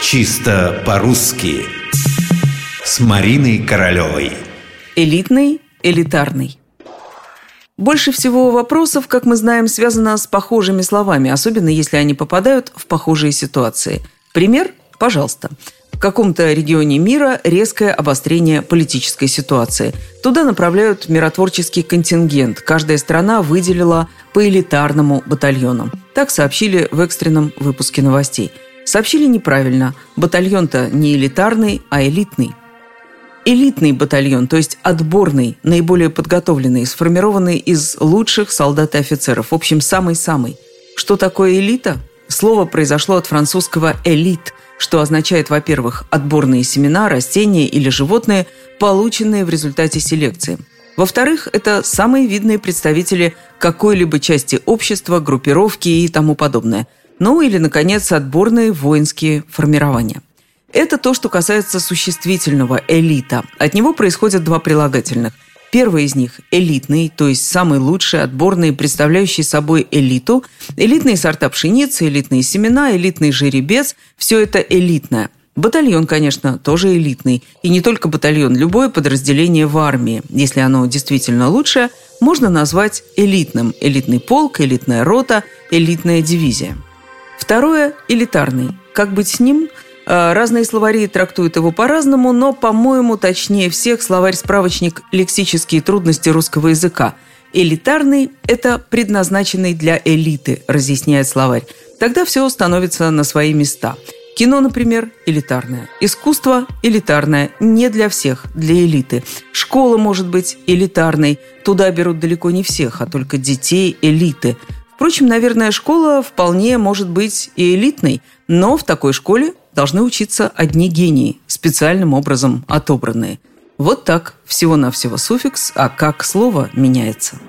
Чисто по-русски С Мариной Королевой Элитный, элитарный больше всего вопросов, как мы знаем, связано с похожими словами, особенно если они попадают в похожие ситуации. Пример? Пожалуйста. В каком-то регионе мира резкое обострение политической ситуации. Туда направляют миротворческий контингент. Каждая страна выделила по элитарному батальону. Так сообщили в экстренном выпуске новостей. Сообщили неправильно. Батальон-то не элитарный, а элитный элитный батальон, то есть отборный, наиболее подготовленный, сформированный из лучших солдат и офицеров. В общем, самый-самый. Что такое элита? Слово произошло от французского «элит», что означает, во-первых, отборные семена, растения или животные, полученные в результате селекции. Во-вторых, это самые видные представители какой-либо части общества, группировки и тому подобное. Ну или, наконец, отборные воинские формирования. Это то, что касается существительного «элита». От него происходят два прилагательных. Первый из них – элитный, то есть самый лучший, отборный, представляющий собой элиту. Элитные сорта пшеницы, элитные семена, элитный жеребец – все это элитное. Батальон, конечно, тоже элитный. И не только батальон, любое подразделение в армии, если оно действительно лучшее, можно назвать элитным. Элитный полк, элитная рота, элитная дивизия. Второе – элитарный. Как быть с ним – Э, разные словари трактуют его по-разному, но, по-моему, точнее всех словарь-справочник «Лексические трудности русского языка». Элитарный – это предназначенный для элиты, разъясняет словарь. Тогда все становится на свои места. Кино, например, элитарное. Искусство – элитарное. Не для всех, для элиты. Школа может быть элитарной. Туда берут далеко не всех, а только детей элиты. Впрочем, наверное, школа вполне может быть и элитной, но в такой школе должны учиться одни гении, специальным образом отобранные. Вот так, всего-навсего суффикс, а как слово меняется –